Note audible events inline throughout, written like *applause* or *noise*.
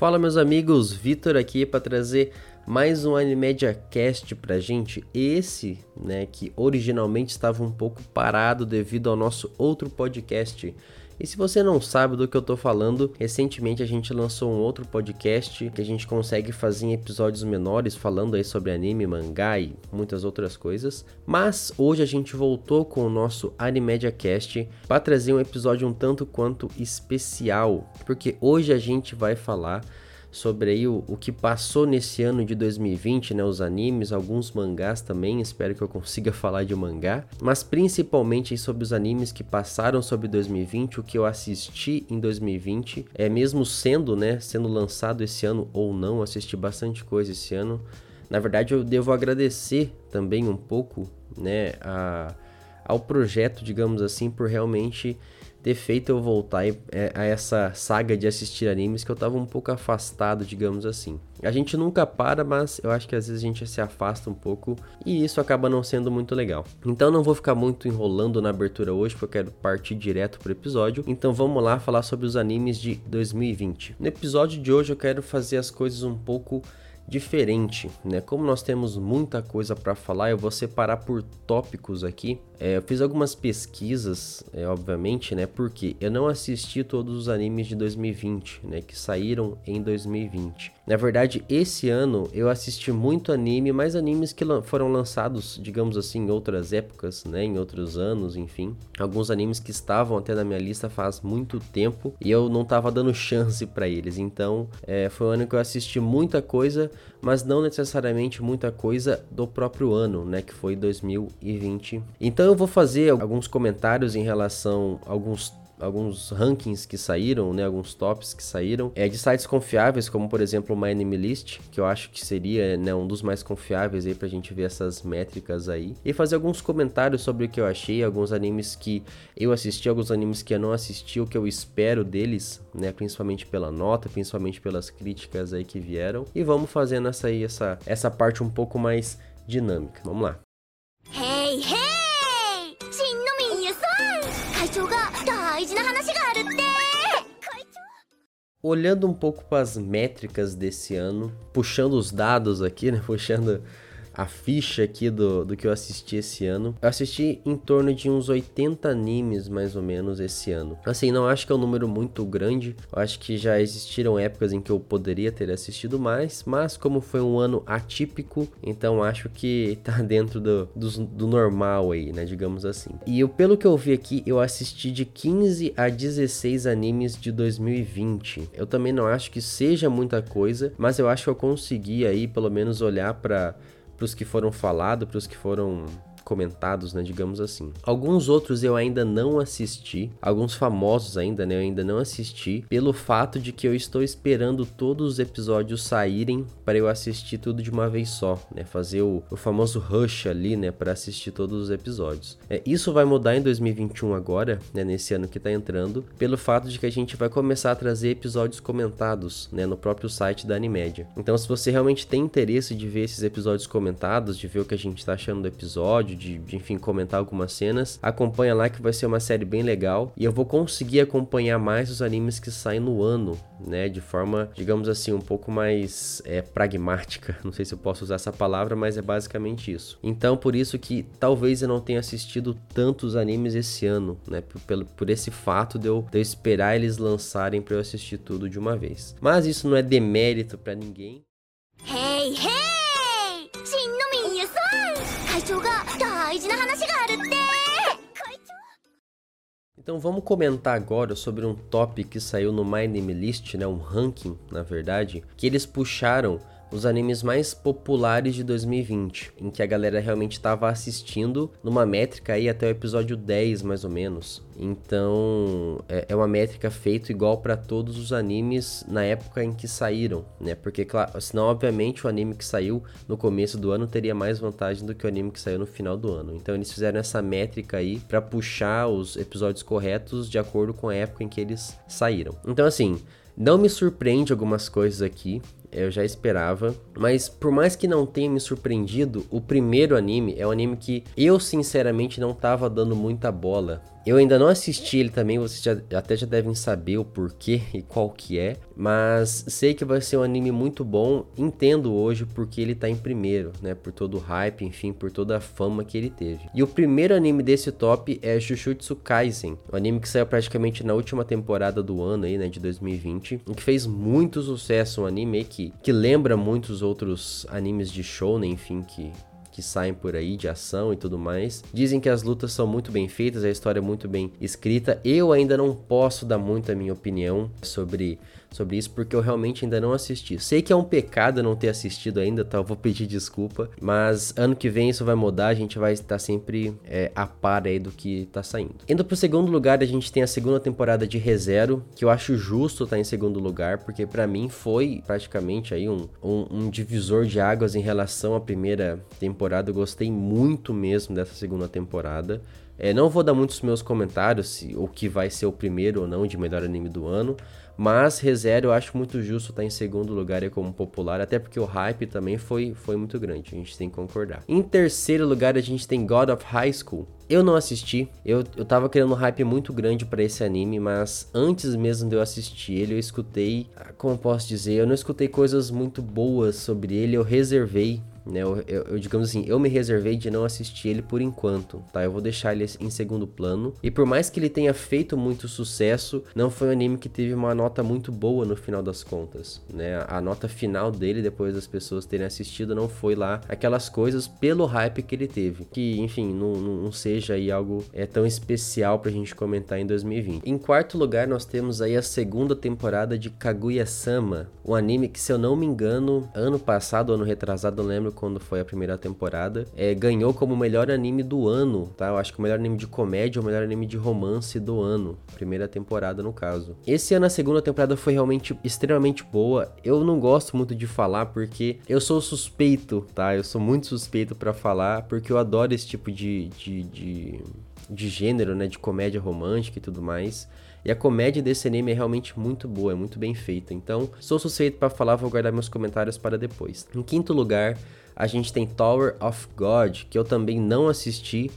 Fala meus amigos, Vitor aqui para trazer mais um Animedia Cast pra gente. Esse, né, que originalmente estava um pouco parado devido ao nosso outro podcast. E se você não sabe do que eu tô falando, recentemente a gente lançou um outro podcast que a gente consegue fazer em episódios menores falando aí sobre anime, mangá e muitas outras coisas. Mas hoje a gente voltou com o nosso Animedia para trazer um episódio um tanto quanto especial, porque hoje a gente vai falar sobre aí o, o que passou nesse ano de 2020, né? Os animes, alguns mangás também, espero que eu consiga *laughs* falar de mangá, mas principalmente sobre os animes que passaram sobre 2020, o que eu assisti em 2020, é mesmo sendo, né, sendo lançado esse ano ou não, assisti bastante coisa esse ano. Na verdade, eu devo agradecer também um pouco, né, a, ao projeto, digamos assim, por realmente ter feito eu voltar é, a essa saga de assistir animes que eu tava um pouco afastado, digamos assim. A gente nunca para, mas eu acho que às vezes a gente se afasta um pouco e isso acaba não sendo muito legal. Então não vou ficar muito enrolando na abertura hoje, porque eu quero partir direto pro episódio. Então vamos lá falar sobre os animes de 2020. No episódio de hoje eu quero fazer as coisas um pouco diferente, né? Como nós temos muita coisa para falar, eu vou separar por tópicos aqui. É, eu fiz algumas pesquisas, é, obviamente, né? Porque eu não assisti todos os animes de 2020, né? Que saíram em 2020. Na verdade, esse ano eu assisti muito anime, mais animes que foram lançados, digamos assim, em outras épocas, né? Em outros anos, enfim. Alguns animes que estavam até na minha lista faz muito tempo e eu não tava dando *laughs* chance para eles. Então, é, foi um ano que eu assisti muita coisa mas não necessariamente muita coisa do próprio ano, né, que foi 2020. Então eu vou fazer alguns comentários em relação a alguns alguns rankings que saíram, né, alguns tops que saíram, é de sites confiáveis, como por exemplo o My Anime List, que eu acho que seria né, um dos mais confiáveis aí pra gente ver essas métricas aí, e fazer alguns comentários sobre o que eu achei, alguns animes que eu assisti, alguns animes que eu não assisti, o que eu espero deles, né, principalmente pela nota, principalmente pelas críticas aí que vieram, e vamos fazendo essa aí, essa, essa parte um pouco mais dinâmica. Vamos lá. Olhando um pouco para as métricas desse ano, puxando os dados aqui, né? *laughs* Puxando a ficha aqui do, do que eu assisti esse ano. Eu assisti em torno de uns 80 animes, mais ou menos, esse ano. Assim, não acho que é um número muito grande. Eu acho que já existiram épocas em que eu poderia ter assistido mais, mas como foi um ano atípico, então acho que tá *laughs* dentro do, do, do normal aí, né? Digamos assim. E eu, pelo que eu vi aqui, eu assisti de 15 a 16 animes de 2020. Eu também não acho que seja muita coisa, mas eu acho que eu consegui aí, pelo menos, olhar para para os que foram falados, para os que foram comentados, né, digamos assim. Alguns outros eu ainda não assisti, alguns famosos ainda, né, eu ainda não assisti, pelo fato de que eu estou esperando todos os episódios saírem para eu assistir tudo de uma vez só, né, fazer o, o famoso rush ali, né, para assistir todos os episódios. É, isso vai mudar em 2021 agora, né, nesse ano que está entrando, pelo fato de que a gente vai começar a trazer episódios comentados, né, no próprio site da Animédia. Então, se você realmente tem interesse de ver esses episódios comentados, de ver o que a gente está achando do episódio, de, de, enfim, comentar algumas cenas, acompanha lá que vai ser uma série bem legal e eu vou conseguir acompanhar mais os animes que saem no ano, né, de forma, digamos assim, um pouco mais é, pragmática. *laughs* Não sei se eu posso usar essa palavra, mas é basicamente isso. Então, por isso que talvez eu não tenha assistido tantos animes esse ano, né, por, por, por esse fato de eu, de eu esperar eles lançarem para eu assistir tudo de uma vez. Mas isso não é demérito para ninguém. Hey, hey! Então vamos comentar agora sobre um top que saiu no My Name List, né, um ranking, na verdade, que eles puxaram os animes mais populares de 2020, em que a galera realmente estava assistindo numa métrica aí até o episódio 10, mais ou menos. Então, é, é uma métrica feita igual para todos os animes na época em que saíram, né? Porque, claro, senão, obviamente, o anime que saiu no começo do ano teria mais vantagem do que o anime que saiu no final do ano. Então, eles fizeram essa métrica aí para puxar os episódios corretos de acordo com a época em que eles saíram. Então, assim, não me surpreende algumas coisas aqui. Eu já esperava. Mas por mais que não tenha me surpreendido, o primeiro anime é um anime que eu sinceramente não tava dando muita bola. Eu ainda não assisti ele também, vocês já, até já devem saber o porquê *laughs* e qual que é, mas sei que vai ser um anime muito bom, entendo hoje porque ele tá em primeiro, né, por todo o hype, enfim, por toda a fama que ele teve. E o primeiro anime desse top é Jujutsu Kaisen, um anime que saiu praticamente na última temporada do ano aí, né, de 2020, e que fez muito sucesso, um anime que, que lembra muitos outros animes de shonen, enfim, que que saem por aí de ação e tudo mais. Dizem que as lutas são muito bem feitas, a história é muito bem escrita. Eu ainda não posso dar muito a minha opinião sobre sobre isso porque eu realmente ainda não assisti. Sei que é um pecado não ter assistido ainda, tá? Eu vou pedir desculpa, mas ano que vem isso vai mudar, a gente vai estar sempre é, a par aí do que tá saindo. Indo pro segundo lugar, a gente tem a segunda temporada de ReZero, que eu acho justo estar tá em segundo lugar, porque para mim foi praticamente aí um, um, um divisor de águas em relação à primeira temporada. Eu gostei muito mesmo dessa segunda temporada. É, não vou dar muitos meus comentários se o que vai ser o primeiro ou não de melhor anime do ano, mas ReZero eu acho muito justo estar tá em segundo lugar aí como popular, até porque o hype também foi, foi muito grande, a gente tem que concordar. Em terceiro lugar a gente tem God of High School. Eu não assisti, eu, eu tava criando um hype muito grande para esse anime, mas antes mesmo de eu assistir ele, eu escutei, ah, como posso dizer, eu não escutei coisas muito boas sobre ele, eu reservei né? Eu, eu, eu, digamos assim, eu me reservei de não assistir ele por enquanto, tá? Eu vou deixar ele em segundo plano. E por mais que ele tenha feito muito sucesso, não foi um anime que teve uma nota muito boa no final das contas, né? A nota final dele, depois das pessoas terem assistido, não foi lá aquelas coisas pelo hype que ele teve. Que, enfim, não, não seja aí algo é, tão especial pra gente comentar em 2020. Em quarto lugar, nós temos aí a segunda temporada de Kaguya-sama, um anime que, se eu não me engano, ano passado, ano retrasado, eu lembro quando foi a primeira temporada, é, ganhou como melhor anime do ano, tá? Eu acho que o melhor anime de comédia ou o melhor anime de romance do ano. Primeira temporada, no caso. Esse ano a segunda temporada foi realmente extremamente boa. Eu não gosto muito de falar porque eu sou suspeito, tá? Eu sou muito suspeito para falar porque eu adoro esse tipo de, de, de, de gênero, né? De comédia romântica e tudo mais. E a comédia desse anime é realmente muito boa, é muito bem feita. Então, sou suspeito para falar, vou guardar meus comentários para depois. Em quinto lugar, a gente tem Tower of God, que eu também não assisti,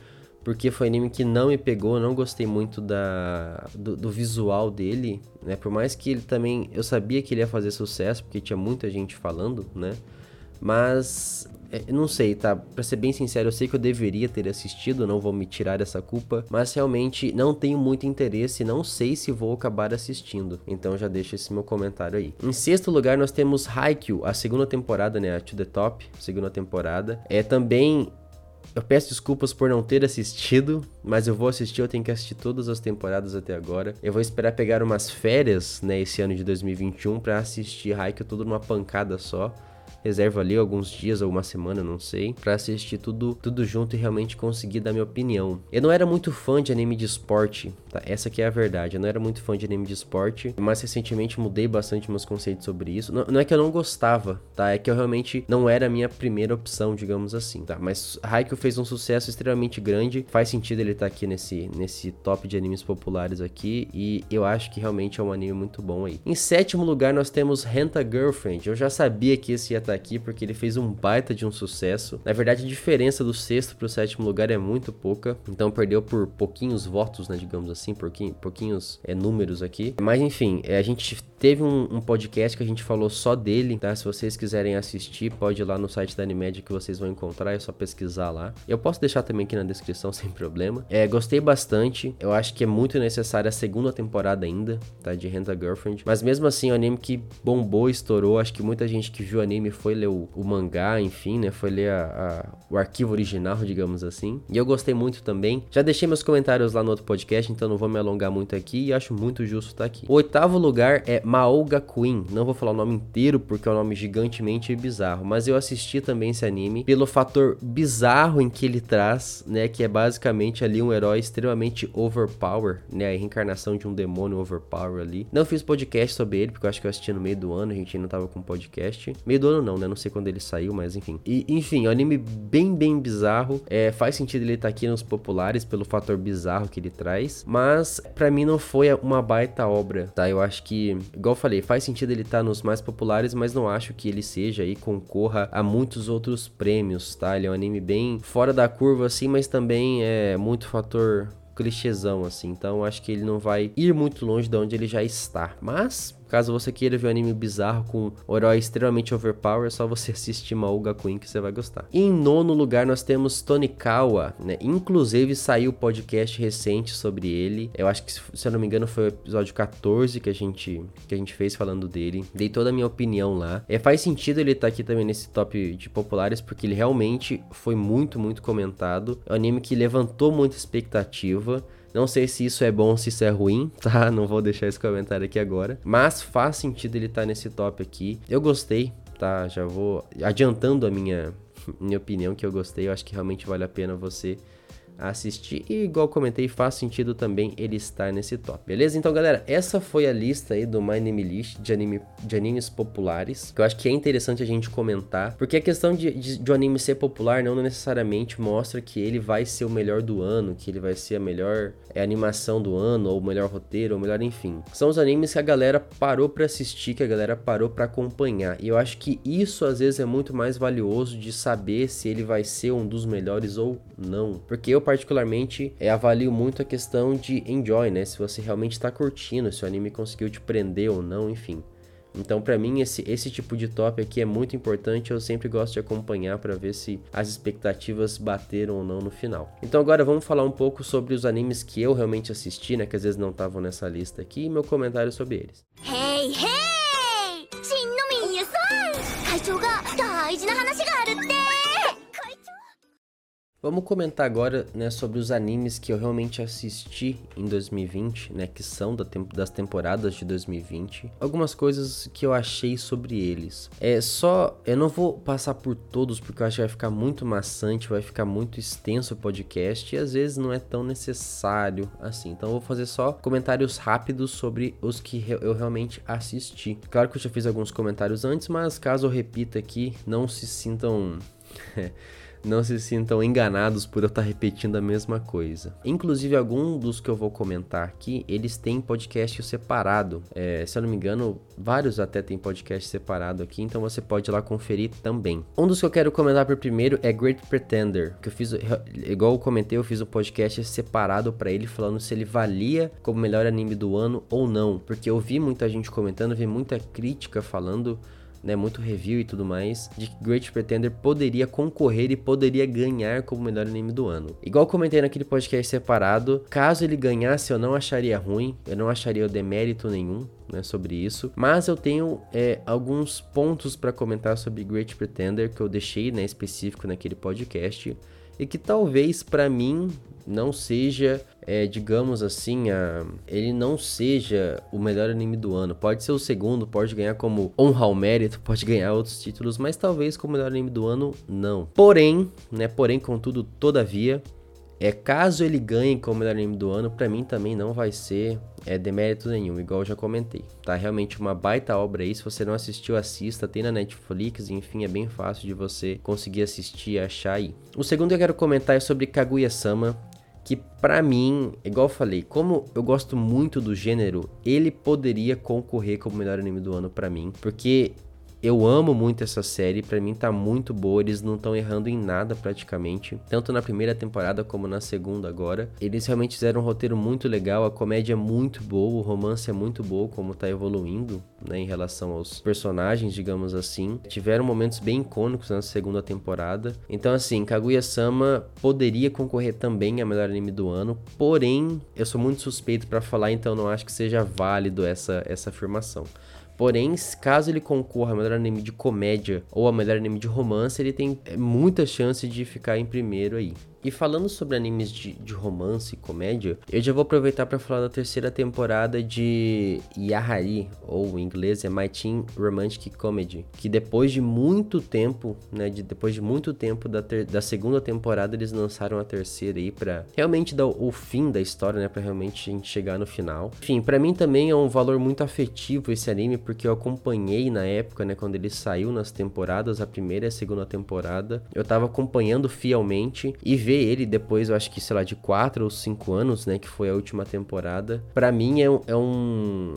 porque foi um anime que não me pegou, não gostei muito da, do, do, visual dele, né? Por mais que ele também, eu sabia que ele ia fazer sucesso, porque tinha muita gente falando, né? Mas não sei, tá? Pra ser bem sincero, eu sei que eu deveria ter assistido, não vou me tirar dessa culpa, mas realmente não tenho muito interesse, não sei se vou acabar assistindo. Então já deixa esse meu comentário aí. Em sexto lugar, nós temos Haikyuu, a segunda temporada, né? A To The Top, segunda temporada. É também eu peço desculpas por não ter assistido, mas eu vou assistir, eu tenho que assistir todas as temporadas até agora. Eu vou esperar pegar umas férias, né, esse ano de 2021 para assistir Haikyuu tudo numa pancada só reservo ali alguns dias ou uma semana, não sei, para assistir tudo, tudo junto e realmente conseguir dar minha opinião. Eu não era muito fã de anime de esporte, tá? Essa que é a verdade. Eu não era muito fã de anime de esporte, mas recentemente mudei bastante meus conceitos sobre isso. Não, não é que eu não gostava, tá? É que eu realmente não era a minha primeira opção, digamos assim, tá? Mas Haikyuu fez um sucesso extremamente grande. Faz sentido ele estar tá aqui nesse, nesse top de animes populares aqui e eu acho que realmente é um anime muito bom aí. Em sétimo lugar nós temos Renta Girlfriend. Eu já sabia que esse ia estar tá aqui porque ele fez um baita de um sucesso. Na verdade, a diferença do sexto pro sétimo lugar é muito pouca, então perdeu por pouquinhos votos, né, digamos assim, pouquinho, pouquinhos é, números aqui. Mas enfim, é, a gente teve um, um, podcast que a gente falou só dele, tá? Se vocês quiserem assistir, pode ir lá no site da Animed que vocês vão encontrar, é só pesquisar lá. Eu posso deixar também aqui na descrição *laughs* sem problema. É, gostei bastante, eu acho que é muito necessária a segunda temporada ainda, tá? De Renta Girlfriend, mas mesmo assim, o anime que bombou, estourou, acho que muita gente que viu o anime foi ler o, o mangá, enfim, né? Foi ler a, a, o arquivo original, *laughs* digamos assim. E eu gostei muito também. Já deixei meus comentários lá no outro podcast, então não vou me alongar muito aqui e acho muito justo estar aqui. O oitavo lugar é Maoga Queen. Não vou falar o nome inteiro porque é um nome gigantemente bizarro, mas eu assisti também esse anime pelo fator bizarro em que ele traz, né? Que é basicamente ali um herói extremamente overpower, né? A reencarnação de um demônio overpower ali. Não fiz podcast sobre ele porque eu acho que eu assisti no meio do ano, a gente ainda tava com podcast. Meio do ano não, né? Não sei quando ele saiu, mas enfim. E, enfim, é um anime bem, bem bizarro. É, faz sentido ele estar tá aqui nos populares pelo fator bizarro que ele traz, mas para mim não foi uma baita obra, tá? Eu acho que igual falei, faz sentido ele estar tá nos mais populares, mas não acho que ele seja e concorra a muitos outros prêmios, tá? Ele é um anime bem fora da curva assim, mas também é muito fator clichêzão assim. Então acho que ele não vai ir muito longe de onde ele já está. Mas Caso você queira ver um anime bizarro com um herói extremamente overpower, é só você assistir Mauga Queen que você vai gostar. em nono lugar nós temos Tonikawa, né? Inclusive saiu um podcast recente sobre ele. Eu acho que, se eu não me engano, foi o episódio 14 que a gente, que a gente fez falando dele. Dei toda a minha opinião lá. É, faz sentido ele estar tá aqui também nesse top de populares, porque ele realmente foi muito, muito comentado. É um anime que levantou muita expectativa. Não sei se isso é bom se isso é ruim, *laughs* tá? Não vou deixar esse comentário aqui agora. Mas faz sentido ele estar tá nesse top aqui. Eu gostei, tá? Já vou adiantando a minha, *laughs* minha opinião que eu gostei. Eu acho que realmente vale a pena você assistir. E igual comentei, faz sentido também ele estar nesse top. Beleza? Então, galera, essa foi a lista aí do My Name List de, anime, de animes populares. Que eu acho que é interessante a gente comentar. Porque a questão de, de, de um anime ser popular não necessariamente mostra que ele vai ser o melhor do ano, que ele vai ser a melhor é, animação do ano, ou melhor roteiro, ou melhor, enfim. São os animes que a galera parou para assistir, que a galera parou para acompanhar. E eu acho que isso às vezes é muito mais valioso de saber se ele vai ser um dos melhores ou não. Porque eu particularmente é, avalio muito a questão de enjoy, né? Se você realmente está curtindo, se o anime conseguiu te prender ou não, enfim. Então, para mim, esse, esse tipo de top aqui é muito importante. Eu sempre gosto de acompanhar para ver se as expectativas bateram ou não no final. Então, agora vamos falar um pouco sobre os animes que eu realmente assisti, né? Que às vezes não estavam nessa lista aqui, e meu comentário sobre eles. Hey, hey! Vamos comentar agora, né, sobre os animes que eu realmente assisti em 2020, né, que são da temp das temporadas de 2020. Algumas coisas que eu achei sobre eles. É só, eu não vou passar por todos porque eu acho que vai ficar muito maçante, vai ficar muito extenso o podcast e às vezes não é tão necessário assim. Então eu vou fazer só comentários rápidos sobre os que eu realmente assisti. Claro que eu já fiz alguns comentários antes, mas caso eu repita aqui, não se sintam *laughs* não se sintam enganados por eu estar repetindo a mesma coisa. Inclusive, algum dos que eu vou comentar aqui, eles têm podcast separado. É, se eu não me engano, vários até têm podcast separado aqui, então você pode ir lá conferir também. Um dos que eu quero comentar por primeiro é Great Pretender, que eu fiz, igual eu comentei, eu fiz um podcast separado para ele, falando se ele valia como melhor anime do ano ou não, porque eu vi muita gente comentando, vi muita crítica falando né, muito review e tudo mais, de que Great Pretender poderia concorrer e poderia ganhar como melhor anime do ano. Igual comentei naquele podcast separado, caso ele ganhasse eu não acharia ruim, eu não acharia demérito nenhum, né, sobre isso, mas eu tenho é, alguns pontos para comentar sobre Great Pretender que eu deixei, né, específico naquele podcast e que talvez para mim não seja, é, digamos assim, a, ele não seja o melhor anime do ano. Pode ser o segundo, pode ganhar como honra ao mérito, *laughs* pode ganhar outros títulos, mas talvez como melhor anime do ano, não. Porém, né, porém, contudo, todavia, é, caso ele ganhe como melhor anime do ano, para mim também não vai ser é, demérito nenhum, igual eu já comentei. Tá realmente uma baita obra aí. Se você não assistiu, assista. Tem na Netflix, enfim, é bem fácil de você conseguir assistir e achar aí. O segundo que eu quero comentar é sobre Kaguya-sama que para mim, igual eu falei, como eu gosto muito do gênero, ele poderia concorrer como melhor anime do ano para mim, porque eu amo muito essa série, para mim tá muito boa, eles não estão errando em nada praticamente, tanto na primeira temporada como na segunda agora. Eles realmente fizeram um roteiro muito legal, a comédia é muito boa, o romance é muito bom como tá evoluindo, né, em relação aos personagens, digamos assim. Tiveram momentos bem icônicos na segunda temporada. Então assim, Kaguya-sama poderia concorrer também a melhor anime do ano, porém, eu sou muito suspeito para falar, então não acho que seja válido essa essa afirmação. Porém, caso ele concorra a melhor anime de comédia ou a melhor anime de romance, ele tem é, muita chance de ficar em primeiro aí. E falando sobre animes de, de romance e comédia, eu já vou aproveitar para falar da terceira temporada de Yahari, ou em inglês é My Teen Romantic Comedy, que depois de muito tempo, né, de, depois de muito tempo da, ter, da segunda temporada, eles lançaram a terceira aí para realmente dar o, o, fim da história, né, para realmente a gente chegar no final. Enfim, para mim também é um valor muito afetivo esse anime, porque eu acompanhei na época, né, quando ele saiu nas temporadas, a primeira e a segunda temporada, eu tava acompanhando fielmente e ver ele depois, eu acho que, sei lá, de 4 ou 5 anos, né? Que foi a última temporada. para mim é, é um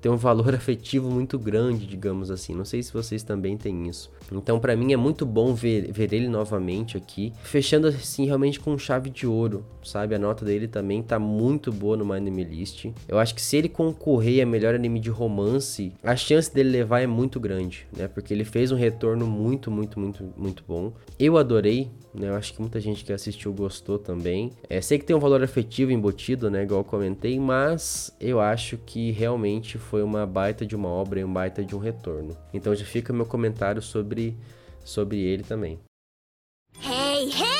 tem um valor *laughs* afetivo muito grande, digamos assim. Não sei se vocês também têm isso. Então, para mim é muito bom ver, ver ele novamente aqui, fechando assim realmente com chave de ouro, sabe? A nota dele também tá muito boa no My Anime List. Eu acho que se ele concorrer a melhor anime de romance, a chance dele levar é muito grande, né? Porque ele fez um retorno muito, muito, muito, muito bom. Eu adorei, né? Eu acho que muita gente que assistiu gostou também. É, sei que tem um valor afetivo embutido, né? Igual eu comentei, mas eu acho que realmente foi uma baita de uma obra e um baita de um retorno. Então já fica meu comentário sobre, sobre ele também. Hey, hey!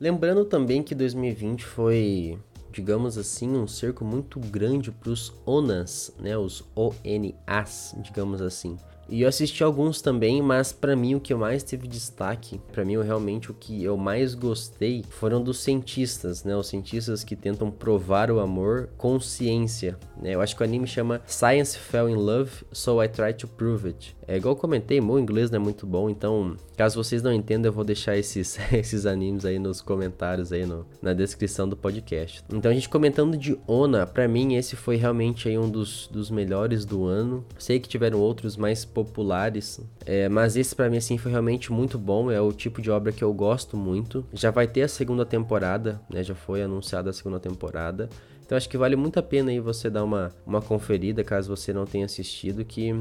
Lembrando também que 2020 foi, digamos assim, um cerco muito grande para os ONAS, né, os ONAs, digamos assim. E eu assisti alguns também, mas para mim o que mais teve destaque, para mim realmente o que eu mais gostei foram dos cientistas, né? Os cientistas que tentam provar o amor com ciência, né? Eu acho que o anime chama Science Fell in Love, So I Try to Prove It. É igual eu comentei, meu inglês não é muito bom, então caso vocês não entendam, eu vou deixar esses, *laughs* esses animes aí nos comentários aí no, na descrição do podcast. Então a gente comentando de Ona, para mim esse foi realmente aí um dos, dos melhores do ano. Sei que tiveram outros mais populares, é, mas esse para mim assim foi realmente muito bom, é o tipo de obra que eu gosto muito. Já vai ter a segunda temporada, né? Já foi anunciada a segunda temporada. Então acho que vale muito a pena aí você dar uma, uma conferida caso você não tenha assistido, que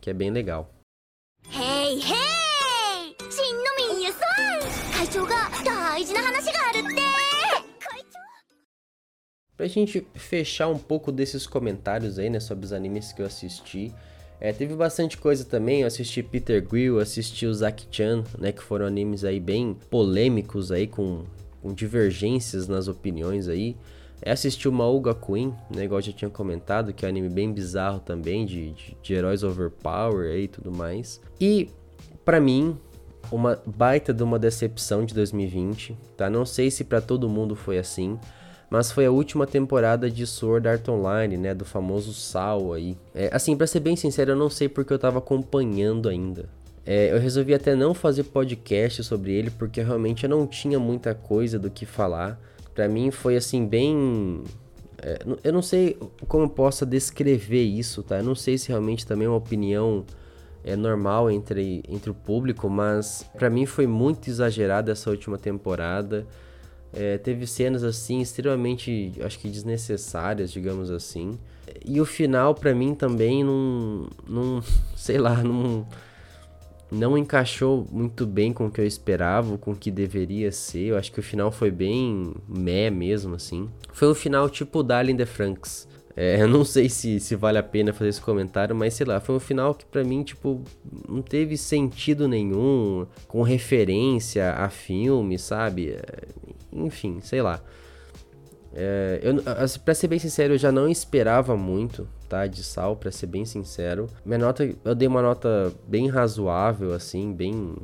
que é bem legal. Hey, hey! Pra gente fechar um pouco desses comentários aí, né, sobre os animes que eu assisti, é, teve bastante coisa também, eu assisti Peter Grill, assisti o Zaki-chan, né, que foram animes aí bem polêmicos aí, com, com divergências nas opiniões aí. É assistir o Mauga Queen, né, igual eu já tinha comentado, que é um anime bem bizarro também, de, de, de heróis overpower e tudo mais. E, para mim, uma baita de uma decepção de 2020, tá? Não sei se para todo mundo foi assim, mas foi a última temporada de Sword Art Online, né, do famoso Sal aí. É, assim, para ser bem sincero, eu não sei porque eu tava acompanhando ainda. É, eu resolvi até não fazer podcast sobre ele, porque realmente eu não tinha muita coisa do que falar para mim foi assim bem é, eu não sei como eu possa descrever isso, tá? Eu não sei se realmente também é uma opinião é normal entre, entre o público, mas para mim foi muito exagerada essa última temporada. É, teve cenas assim extremamente, acho que desnecessárias, digamos assim. E o final para mim também não, não, *laughs* sei lá, não não encaixou muito bem com o que eu esperava, com o que deveria ser. Eu acho que o final foi bem meh mesmo, assim. Foi um final tipo Darling the Franks. É, *laughs* eu não sei se, se vale a pena fazer esse comentário, mas sei lá, foi um final que para mim, tipo, não teve sentido nenhum, com referência a filme, sabe? Enfim, sei lá. É, eu, pra ser bem sincero, eu já não esperava muito, tá? De sal, pra ser bem sincero. Minha nota, eu dei uma nota bem razoável, assim, bem,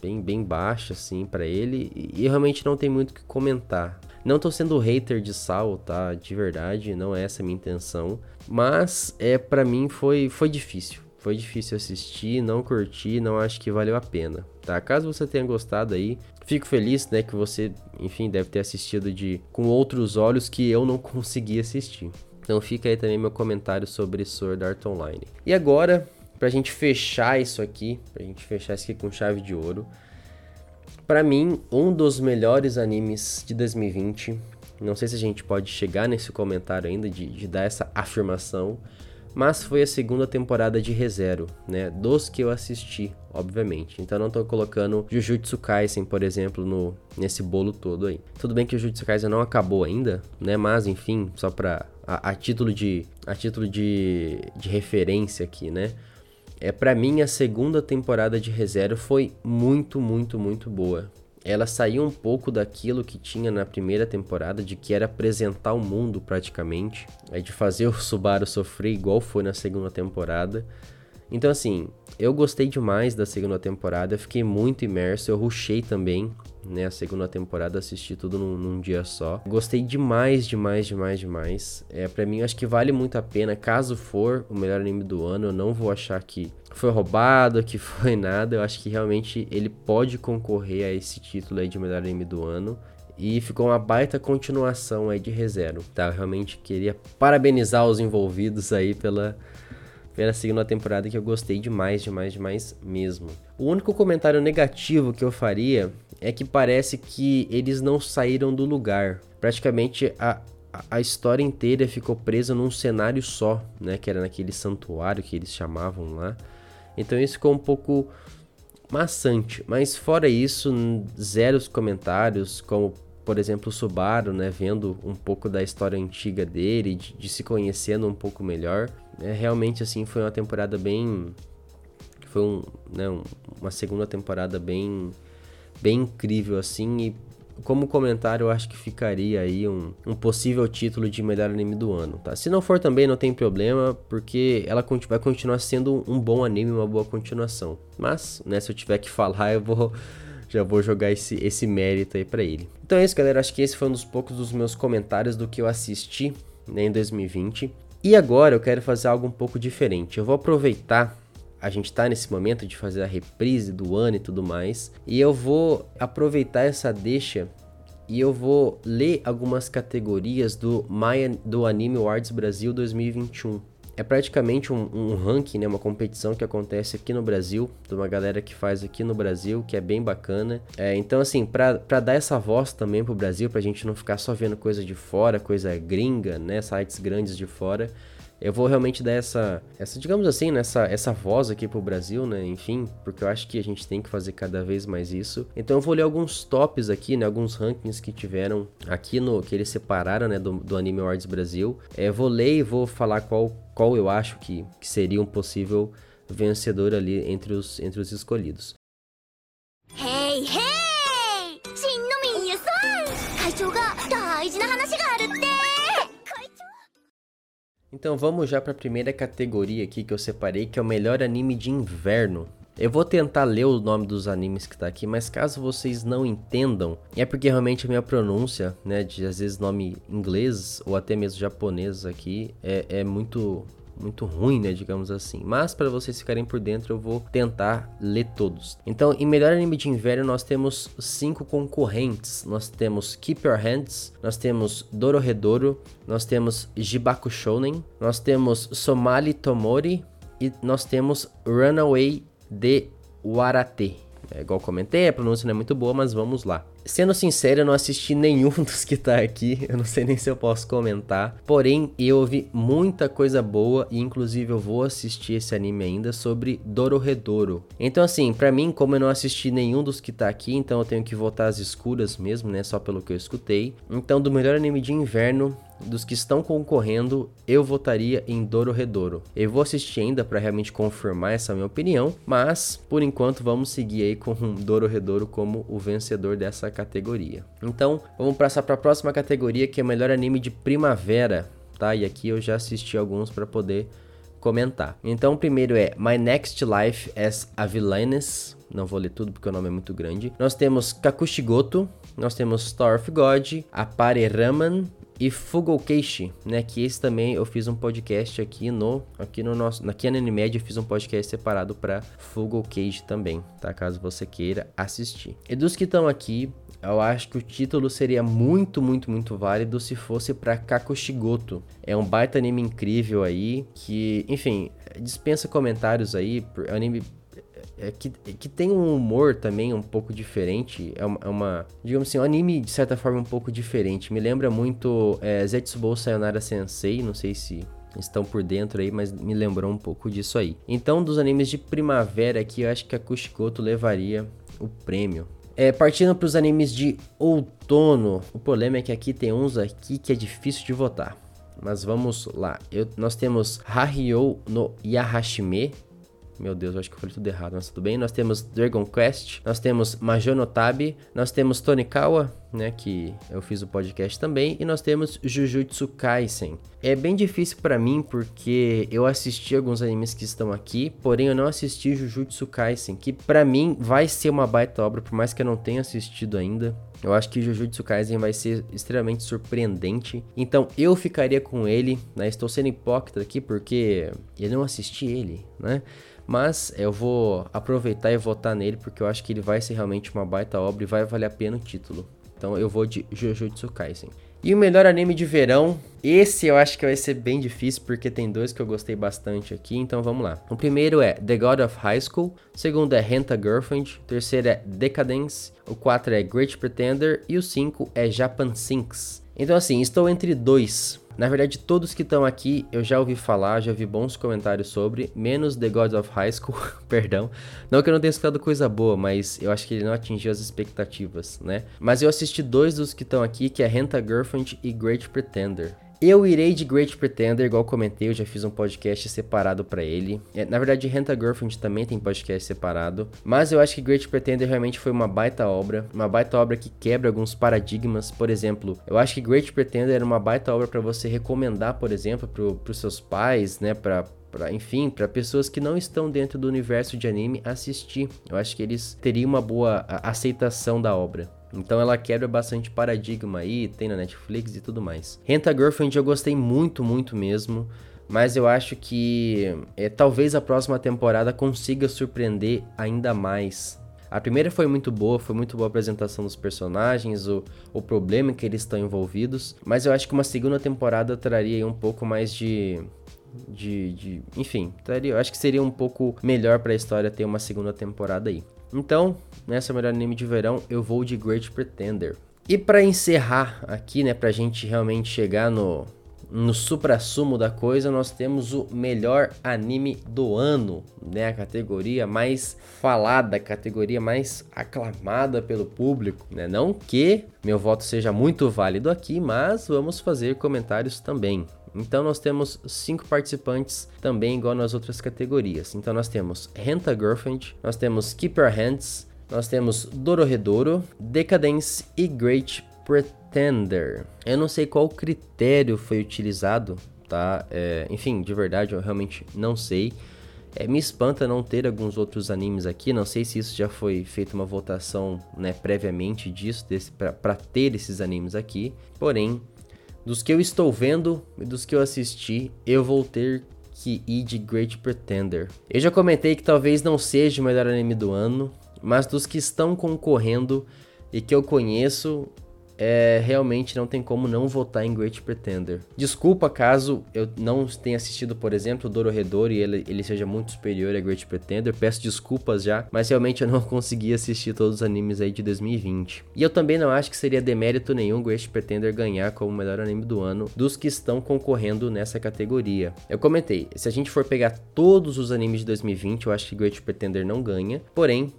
bem, bem baixa, assim, para ele. E, e realmente não tem muito o que comentar. Não tô sendo hater de sal, tá? De verdade, não é essa a minha intenção. Mas, é, para mim foi, foi difícil. Foi difícil assistir, não curti, não acho que valeu a pena, tá? Caso você tenha gostado aí, fico feliz, né, que você, enfim, deve ter assistido de com outros olhos que eu não *laughs* consegui assistir. Então fica aí também meu comentário sobre Sword Art Online. E agora, pra gente fechar isso aqui, pra gente fechar isso aqui com chave de ouro, para mim, um dos melhores animes de 2020, não sei se a gente pode chegar nesse comentário ainda de, de dar essa afirmação, mas foi a segunda temporada de ReZero, né? Dos que eu assisti, obviamente. Então não tô colocando Jujutsu Kaisen, por exemplo, no nesse bolo todo aí. Tudo bem que Jujutsu Kaisen não acabou ainda, né? Mas enfim, só para a, a, título de a título de, de referência aqui, né? É para mim a segunda temporada de ReZero foi muito, muito, muito boa ela saiu um pouco daquilo que tinha na primeira temporada, de que era apresentar o mundo praticamente, é de fazer o Subaru sofrer igual foi na segunda temporada. Então assim, eu gostei demais da segunda temporada, fiquei muito imerso, eu rushei também, né, a segunda temporada, assisti tudo num, num, dia só. Gostei demais, demais, demais, demais. É, para mim, acho que vale muito a pena. Caso for o melhor anime do ano, eu não vou achar que foi roubado, que *laughs* foi nada. Eu acho que realmente ele pode concorrer a esse título aí de melhor anime do ano. e ficou uma baita continuação aí de ReZero, tá? Eu realmente queria parabenizar os envolvidos aí pela pela segunda temporada que eu gostei demais, demais, demais mesmo. O único comentário negativo que eu faria é que parece que eles não saíram do lugar. Praticamente a, a história inteira ficou presa num cenário só, né? Que era naquele santuário que eles chamavam lá. Então isso ficou um pouco maçante. Mas fora isso, zero comentários, como por exemplo o Subaru, né? Vendo um pouco da história antiga dele, de, de se conhecendo um pouco melhor. É, realmente assim foi uma temporada bem. Foi um, né, uma segunda temporada bem, bem incrível assim e como comentário, eu acho que ficaria aí um, um possível título de melhor anime do ano, tá? Se não for também, não tem problema, porque ela vai continuar sendo um bom anime, uma boa continuação. Mas, né, se eu tiver que *laughs* falar, eu vou já vou jogar esse, esse mérito aí para ele. Então é isso, galera. Acho que esse foi um dos poucos dos meus comentários do que eu assisti né, em 2020. E agora eu quero fazer algo um pouco diferente. Eu vou aproveitar a gente está nesse momento de fazer a reprise do ano e tudo mais. E eu vou aproveitar essa deixa e eu vou ler algumas categorias do, My, do Anime Awards Brasil 2021. É praticamente um, um ranking, né, uma competição que acontece aqui no Brasil, de uma galera que faz aqui no Brasil, que é bem bacana. É, então, assim, para dar essa voz também pro Brasil, pra gente não ficar só vendo coisa de fora, coisa gringa, né, sites grandes de fora, eu vou realmente dar essa, essa digamos assim, nessa essa voz aqui pro Brasil, né? Enfim, porque eu acho que a gente tem que fazer cada vez mais isso. Então eu vou ler alguns tops aqui, né? Alguns rankings que tiveram aqui no que eles separaram, né? Do, do Anime Awards Brasil. É, vou ler e vou falar qual, qual eu acho que, que seria um possível vencedor ali entre os, entre os escolhidos. Hey, hey! Então vamos já para a primeira categoria aqui que eu separei, que é o melhor anime de inverno eu vou tentar ler o nome dos animes que tá aqui, mas caso vocês não entendam, é porque realmente a minha pronúncia, né, de às vezes nome inglês ou até mesmo japonês aqui, é, é muito muito ruim, né, digamos assim. Mas para vocês ficarem por dentro, eu vou tentar ler todos. Então, em melhor anime de inverno, nós temos cinco concorrentes. Nós temos Keep Your Hands, nós temos Dorohedoro, nós temos Jibaku Shounen, nós temos Somali Tomori e nós temos Runaway de Warate. É igual comentei, a pronúncia não é muito boa, mas vamos lá. Sendo sincero, eu não assisti nenhum *laughs* dos que tá aqui, eu não sei nem se eu posso comentar. Porém, eu ouvi muita coisa boa e inclusive eu vou assistir esse anime ainda sobre Dororedoro. Então assim, para mim, como eu não assisti nenhum dos que tá aqui, então eu tenho que votar às escuras mesmo, né, só pelo que eu escutei. Então, do melhor anime de inverno, dos que estão concorrendo, eu votaria em Dororedoro. Eu vou assistir ainda para realmente confirmar essa minha opinião, mas por enquanto vamos seguir aí com Dororedoro como o vencedor dessa categoria. Então, vamos passar para a próxima categoria que é melhor anime de primavera, tá? E aqui eu já assisti alguns para poder comentar. Então, o primeiro é My Next Life as a Villainess. Não vou ler tudo porque o nome é muito grande. Nós temos Kakushigoto, nós temos Star of God, Apare Raman, e Fugokeishi, né, que esse também eu fiz um podcast aqui no aqui no nosso, aqui na Animed eu fiz um podcast separado para Fugokeishi também, tá? Caso você queira assistir. E dos que estão aqui, eu acho que o título seria muito, muito, muito válido se fosse para Kakushigoto. É um baita anime incrível aí, que, enfim, dispensa comentários aí, anime é, que, que tem um humor também um pouco diferente. É uma, é uma, digamos assim, um anime de certa forma um pouco diferente. Me lembra muito é, Zetsubou Sayonara Sensei, não sei se estão por dentro aí, mas me lembrou um pouco disso aí. Então, dos animes de primavera aqui, eu acho que a Kushikoto levaria o prêmio. É, partindo para os animes de outono, o problema é que aqui tem uns aqui que é difícil de votar. Mas vamos lá. Eu, nós temos Hahyo no Yahashime, meu Deus, eu acho que eu falei tudo errado, mas tudo bem. Nós temos Dragon Quest, nós temos Majonotabi, nós temos Tonikawa, né, que eu fiz o podcast também, e nós temos Jujutsu Kaisen. É bem difícil para mim porque eu assisti alguns animes que estão aqui, porém eu não assisti Jujutsu Kaisen, que para mim vai ser uma baita obra, por mais que eu não tenha assistido ainda. Eu acho que Jujutsu Kaisen vai ser extremamente surpreendente. Então eu ficaria com ele, né? Estou sendo hipócrita aqui porque eu não assisti ele, né? Mas eu vou aproveitar e votar nele porque eu acho que ele vai ser realmente uma baita obra e vai valer a pena o título. Então eu vou de Jujutsu Kaisen. E o melhor anime de verão, esse eu acho que vai ser bem difícil porque tem dois que eu gostei bastante aqui, então vamos lá. O primeiro é The God of High School, o segundo é Renta Girlfriend, o terceiro é Decadence, o quatro é Great Pretender e o cinco é Japan Sinks. Então assim, estou entre dois, na verdade, todos que estão aqui eu já ouvi falar, já vi bons comentários sobre, menos The Gods of High School, *laughs* perdão. Não que eu não tenha escutado coisa boa, mas eu acho que ele não atingiu as expectativas, né? Mas eu assisti dois dos que estão aqui, que é Renta Girlfriend e Great Pretender. Eu irei de Great Pretender, igual comentei, eu já fiz um podcast separado para ele. É, na verdade, Renta Girlfriend também tem podcast separado. Mas eu acho que Great Pretender realmente foi uma baita obra. Uma baita obra que quebra alguns paradigmas. Por exemplo, eu acho que Great Pretender era uma baita obra para você recomendar, por exemplo, pro, pros seus pais, né? Pra, Pra, enfim, para pessoas que não estão dentro do universo de anime assistir. Eu acho que eles teriam uma boa aceitação da obra. Então ela quebra bastante paradigma aí, tem na Netflix e tudo mais. Renta Girlfriend eu gostei muito, muito mesmo. Mas eu acho que é, talvez a próxima temporada consiga surpreender ainda mais. A primeira foi muito boa, foi muito boa a apresentação dos personagens, o, o problema em que eles estão envolvidos. Mas eu acho que uma segunda temporada traria um pouco mais de de, de, enfim, eu acho que seria um pouco melhor para a história ter uma segunda temporada aí. Então, nessa melhor anime de verão, eu vou de Great Pretender. E para encerrar aqui, né, pra gente realmente chegar no no supra-sumo da coisa, nós temos o melhor anime do ano, né? A categoria mais falada, a categoria mais aclamada pelo público, né? Não que meu voto seja muito válido aqui, mas vamos fazer comentários também. Então nós temos cinco participantes também igual nas outras categorias. Então nós temos Renta Girlfriend, nós temos Keep Your Hands, nós temos Dororedoro, Decadence e Great Pretender. Eu não sei qual critério foi utilizado, tá? É, enfim, de verdade eu realmente não sei. É, me espanta não ter alguns outros animes aqui, não sei se isso já foi feita uma votação né, previamente disso, para ter esses animes aqui. Porém, dos que eu estou vendo e dos que eu assisti, eu vou ter que ir de Great Pretender. Eu já comentei que talvez não seja o melhor anime do ano, mas dos que estão concorrendo e que eu conheço, é, realmente não tem como não votar em Great Pretender. Desculpa caso eu não tenha assistido, por exemplo, Dororedor e ele, ele seja muito superior a Great Pretender. Peço desculpas já, mas realmente eu não *laughs* consegui assistir todos os animes aí de 2020. E eu também não acho que seria demérito nenhum Great Pretender ganhar como melhor anime do ano dos que estão concorrendo nessa categoria. Eu comentei, se a gente for pegar todos os animes de 2020, eu acho que Great Pretender não ganha. Porém,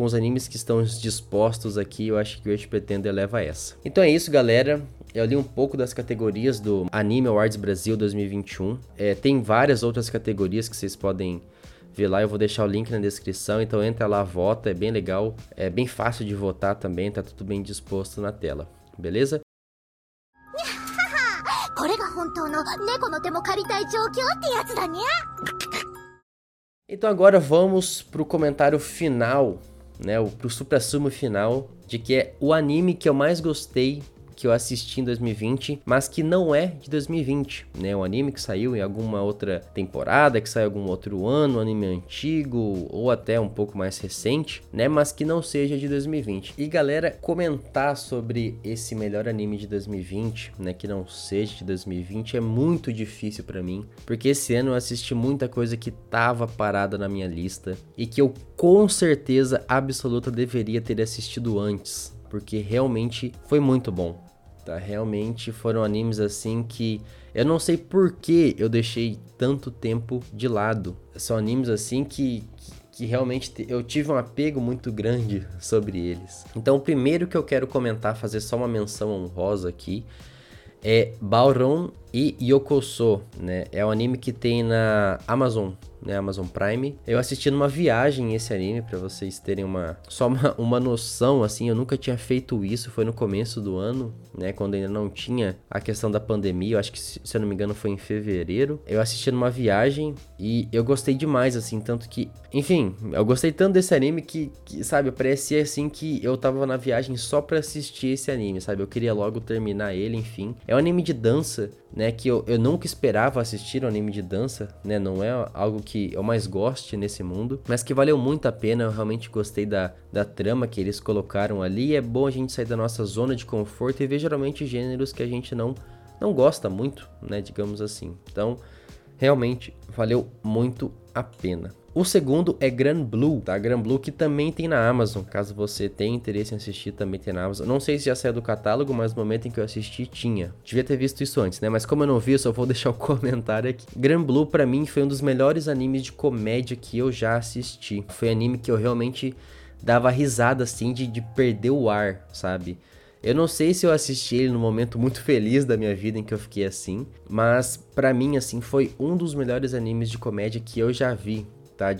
com os animes que estão dispostos aqui, eu acho que o Great Pretender leva essa. Então é isso, galera. Eu li um pouco das categorias do Anime Awards Brasil 2021. É, tem várias outras categorias que vocês podem ver lá. Eu vou deixar o link na descrição. Então entra lá, vota. É bem legal. É bem fácil de votar também. Tá tudo bem disposto na tela. Beleza? *laughs* Então agora vamos pro comentário final né, o, pro supra-sumo final de que é o anime que eu mais gostei que eu assisti em 2020, mas que não é de 2020, né? Um anime que saiu em alguma outra temporada, que saiu em algum outro ano, um anime antigo ou até um pouco mais recente, né? Mas que não seja de 2020. E galera, comentar sobre esse melhor anime de 2020, né? Que não seja de 2020 é muito difícil para mim, porque esse ano eu assisti muita coisa que tava parada na minha lista e que eu com certeza absoluta deveria ter assistido antes porque realmente foi muito bom tá? Realmente foram animes assim que eu não sei por que eu deixei tanto tempo de lado. São animes assim que, que, realmente eu tive um apego muito grande sobre eles. Então, o primeiro que eu quero comentar, fazer só uma menção honrosa aqui, é Balron e Yokoso, né? É um anime que tem na Amazon né, Amazon Prime. Eu assisti numa viagem esse anime para vocês terem uma só uma, uma noção assim, eu nunca tinha feito isso, foi no começo do ano, né, quando ainda não tinha a questão da pandemia, eu acho que se eu não me engano foi em fevereiro. Eu assisti numa viagem e eu gostei demais assim, tanto que, enfim, eu gostei tanto desse anime que, que sabe, parecia assim que eu tava na viagem só para assistir esse anime, sabe? Eu queria logo terminar ele, enfim. É um anime de dança, né, que eu, eu nunca esperava assistir um anime de dança, né? Não é algo que que eu mais goste nesse mundo, mas que valeu muito a pena. Eu realmente gostei da, da trama que eles colocaram ali. É bom a gente sair da nossa zona de conforto e ver geralmente gêneros que a gente não, não gosta muito, né? Digamos assim. Então, realmente valeu muito a pena. O segundo é Gran Blue, tá? Gran Blue que também tem na Amazon, caso você tenha interesse em assistir, também tem na Amazon. Não sei se já saiu do catálogo, mas no momento em que eu assisti tinha. Devia ter visto isso antes, né? Mas como eu não vi, eu só vou *laughs* deixar o comentário aqui. Gran Blue para mim foi um dos melhores animes de comédia que eu já assisti. Foi anime que eu realmente dava risada assim de, de perder o ar, sabe? Eu não sei se eu assisti ele no momento muito feliz da minha vida em que eu fiquei assim, mas para mim assim foi um dos melhores animes de comédia que eu já vi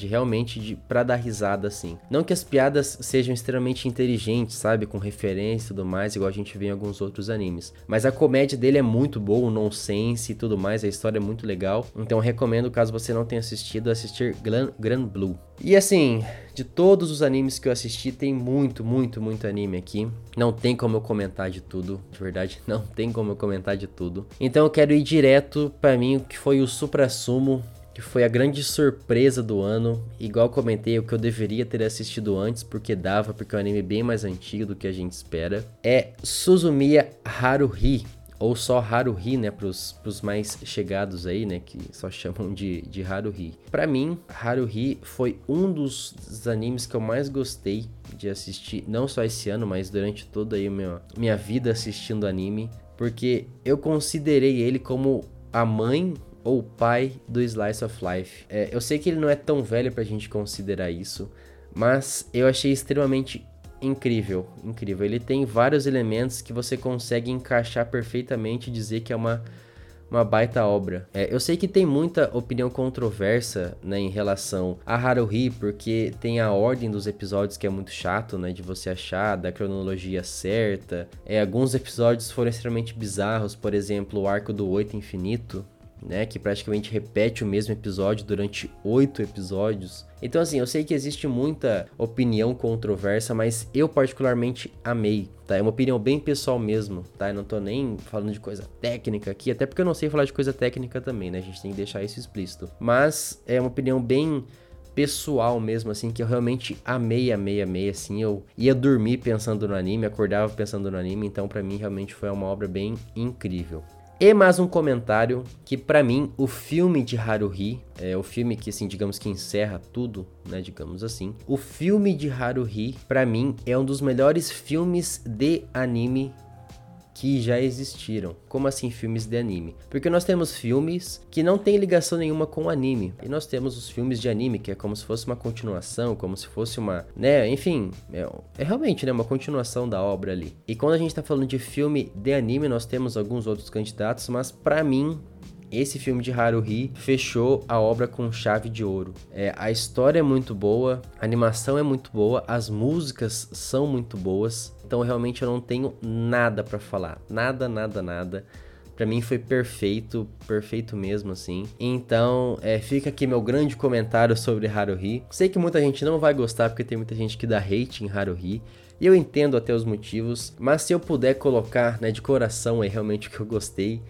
realmente de, pra dar risada, assim. Não que as piadas sejam extremamente inteligentes, sabe? Com referência e tudo mais, igual a gente vê em alguns outros animes. Mas a comédia dele é muito boa, o nonsense e tudo mais, a história é muito legal. Então recomendo, caso você não tenha assistido, assistir Gran, Blue. E assim, de todos os animes que eu assisti, tem muito, muito, muito anime aqui. Não tem como eu comentar de tudo, de verdade, *laughs* não tem como eu comentar de tudo. Então eu quero ir direto para mim o que foi o Supra Sumo que foi a grande surpresa do ano. Igual comentei, o que eu deveria ter assistido antes, porque dava, porque é um anime bem mais antigo do que a gente espera. É Suzumiya Haruhi, ou só Haruhi, né, pros, pros mais chegados aí, né, que só *laughs* chamam de, de Haruhi. Para mim, Haruhi foi um dos, dos, animes que eu mais gostei de assistir, não só esse ano, mas durante toda aí minha, minha vida assistindo anime, porque eu considerei ele como a mãe ou pai do Slice of Life. É, eu sei que ele não é tão velho pra gente considerar isso, mas eu achei extremamente incrível, incrível. Ele tem vários elementos que você consegue encaixar perfeitamente e dizer que é uma uma baita obra. É, eu sei que tem muita opinião controversa né, em relação a Haruhi, porque tem a ordem dos episódios que é muito chato, né, de você achar da cronologia certa. É, alguns episódios foram extremamente bizarros, por exemplo, o arco do Oito Infinito, né, que praticamente repete o mesmo episódio durante oito episódios. Então, assim, eu sei que existe muita opinião controversa, mas eu particularmente amei, tá? É uma opinião bem pessoal mesmo, tá? Eu não tô nem falando de coisa técnica aqui, até porque eu não sei falar de coisa técnica também, né? A gente tem que deixar isso explícito. Mas é uma opinião bem pessoal mesmo, assim, que eu realmente amei, amei, amei, assim, eu ia dormir pensando no anime, acordava pensando no anime, então para mim realmente foi uma obra bem incrível. E mais um comentário que para mim o filme de Haruhi, é o filme que assim, digamos que encerra tudo, né, digamos assim. O filme de Haruhi para mim é um dos melhores filmes de anime que já existiram. Como assim filmes de anime? Porque nós temos filmes que não têm ligação nenhuma com o anime. E nós temos os filmes de anime, que é como se fosse uma continuação, como se fosse uma, né, enfim, é, é realmente, né, uma continuação da obra ali. E quando a gente tá falando de filme de anime, nós temos alguns outros candidatos, mas para mim esse filme de Haruhi fechou a obra com chave de ouro. É, a história é muito boa, a animação é muito boa, as músicas são muito boas. Então realmente eu não tenho nada para falar, nada, nada, nada. Para mim foi perfeito, perfeito mesmo assim. Então, é, fica aqui meu grande comentário sobre Haruhi. Sei que muita gente não vai gostar porque tem muita gente que dá hate em Haruhi. E eu entendo até os motivos, mas se eu puder colocar, né, de coração aí realmente o que eu gostei,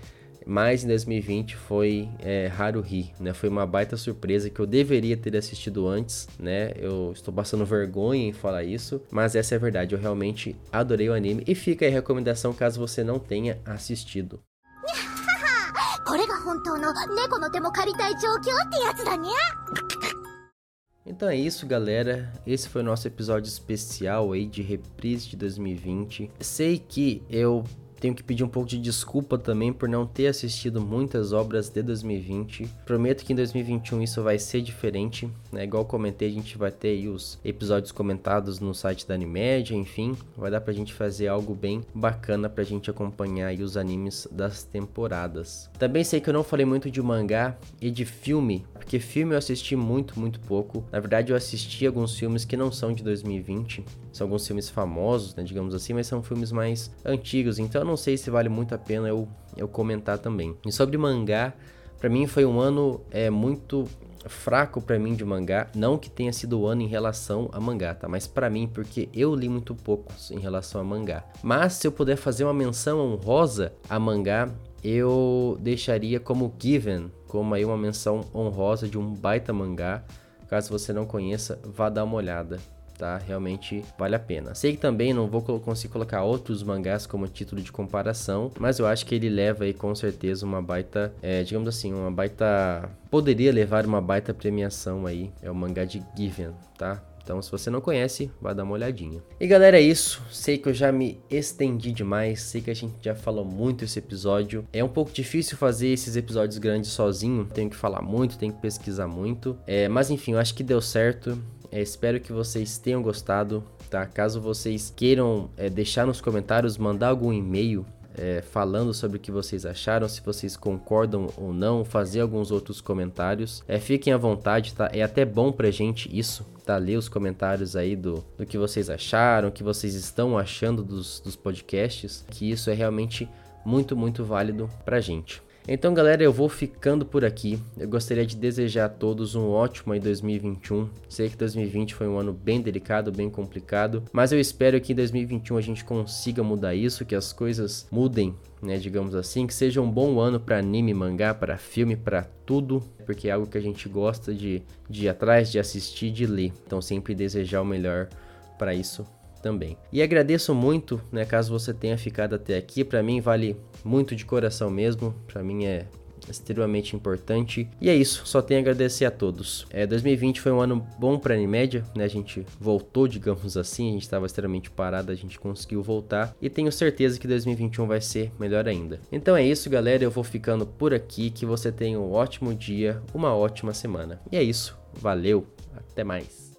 mas em 2020 foi é, Haruhi, né? Foi uma baita surpresa que eu deveria ter assistido antes, né? Eu estou passando vergonha em falar isso, mas essa é a verdade. Eu realmente adorei o anime e fica aí a recomendação caso você não tenha assistido. *laughs* Então é isso, galera. Esse foi o nosso episódio especial aí de reprise de 2020. Sei que eu tenho que pedir um pouco de desculpa também por não ter assistido muitas obras de 2020. Prometo que em 2021 isso vai ser diferente, né? Igual comentei, a gente vai ter aí os episódios comentados no site da Animédia, enfim, vai dar pra gente fazer algo bem bacana pra gente acompanhar aí os animes das temporadas. Também sei que eu não falei muito de mangá e de filme, porque filme eu assisti muito, muito pouco. Na verdade, eu assisti alguns filmes que não são de 2020, são alguns filmes famosos, né, digamos assim, mas são filmes mais antigos, então eu não sei se vale muito a pena eu, eu comentar também. E sobre mangá, para mim foi um ano é, muito fraco para mim de mangá, não que tenha sido o ano em relação a mangá, tá? Mas para mim porque eu li muito poucos em relação a mangá. Mas se eu puder fazer uma menção honrosa a mangá, eu deixaria como Given, como aí uma menção honrosa de um baita mangá. Caso você não conheça, vá dar uma olhada tá? Realmente vale a pena. Sei que também não vou conseguir colocar outros mangás como título de comparação, mas eu acho que ele leva aí com certeza uma baita, é, digamos assim, uma baita. Poderia levar uma baita premiação aí. É o mangá de Given, tá? Então, se você não conhece, vá dar uma olhadinha. E galera, é isso. Sei que eu já me estendi demais. Sei que a gente já falou muito esse episódio. É um pouco difícil fazer esses episódios grandes sozinho. Tenho que falar muito, tenho que pesquisar muito. É, mas enfim, eu acho que deu certo. É, espero que vocês tenham gostado, tá? Caso vocês queiram é, deixar nos comentários, mandar algum e-mail é, falando sobre o que vocês acharam, se vocês concordam ou não, fazer alguns outros comentários. É, fiquem à vontade, tá? É até bom pra gente isso, tá? Ler os comentários aí do, do que vocês acharam, o que vocês estão achando dos, dos podcasts, que isso é realmente muito, muito válido pra gente. Então, galera, eu vou ficando por aqui. Eu gostaria de desejar a todos um ótimo aí 2021. Sei que 2020 foi um ano bem delicado, bem complicado, mas eu espero que em 2021 a gente consiga mudar isso, que as coisas mudem, né, digamos assim, que seja um bom ano para anime, mangá, para filme, para tudo, porque é algo que a gente gosta de, de ir atrás, de assistir, de ler. Então, sempre desejar o melhor para isso também. E agradeço muito, né, caso você tenha ficado até aqui, para mim vale muito de coração mesmo, para mim é extremamente importante. E é isso, só tenho a agradecer a todos. É, 2020 foi um ano bom para a Animédia, né? A gente voltou, digamos assim, a gente estava extremamente parado, a gente conseguiu voltar e tenho certeza que 2021 vai ser melhor ainda. Então é isso, galera, eu vou ficando por aqui, que você tenha um ótimo dia, uma ótima semana. E é isso, valeu, até mais.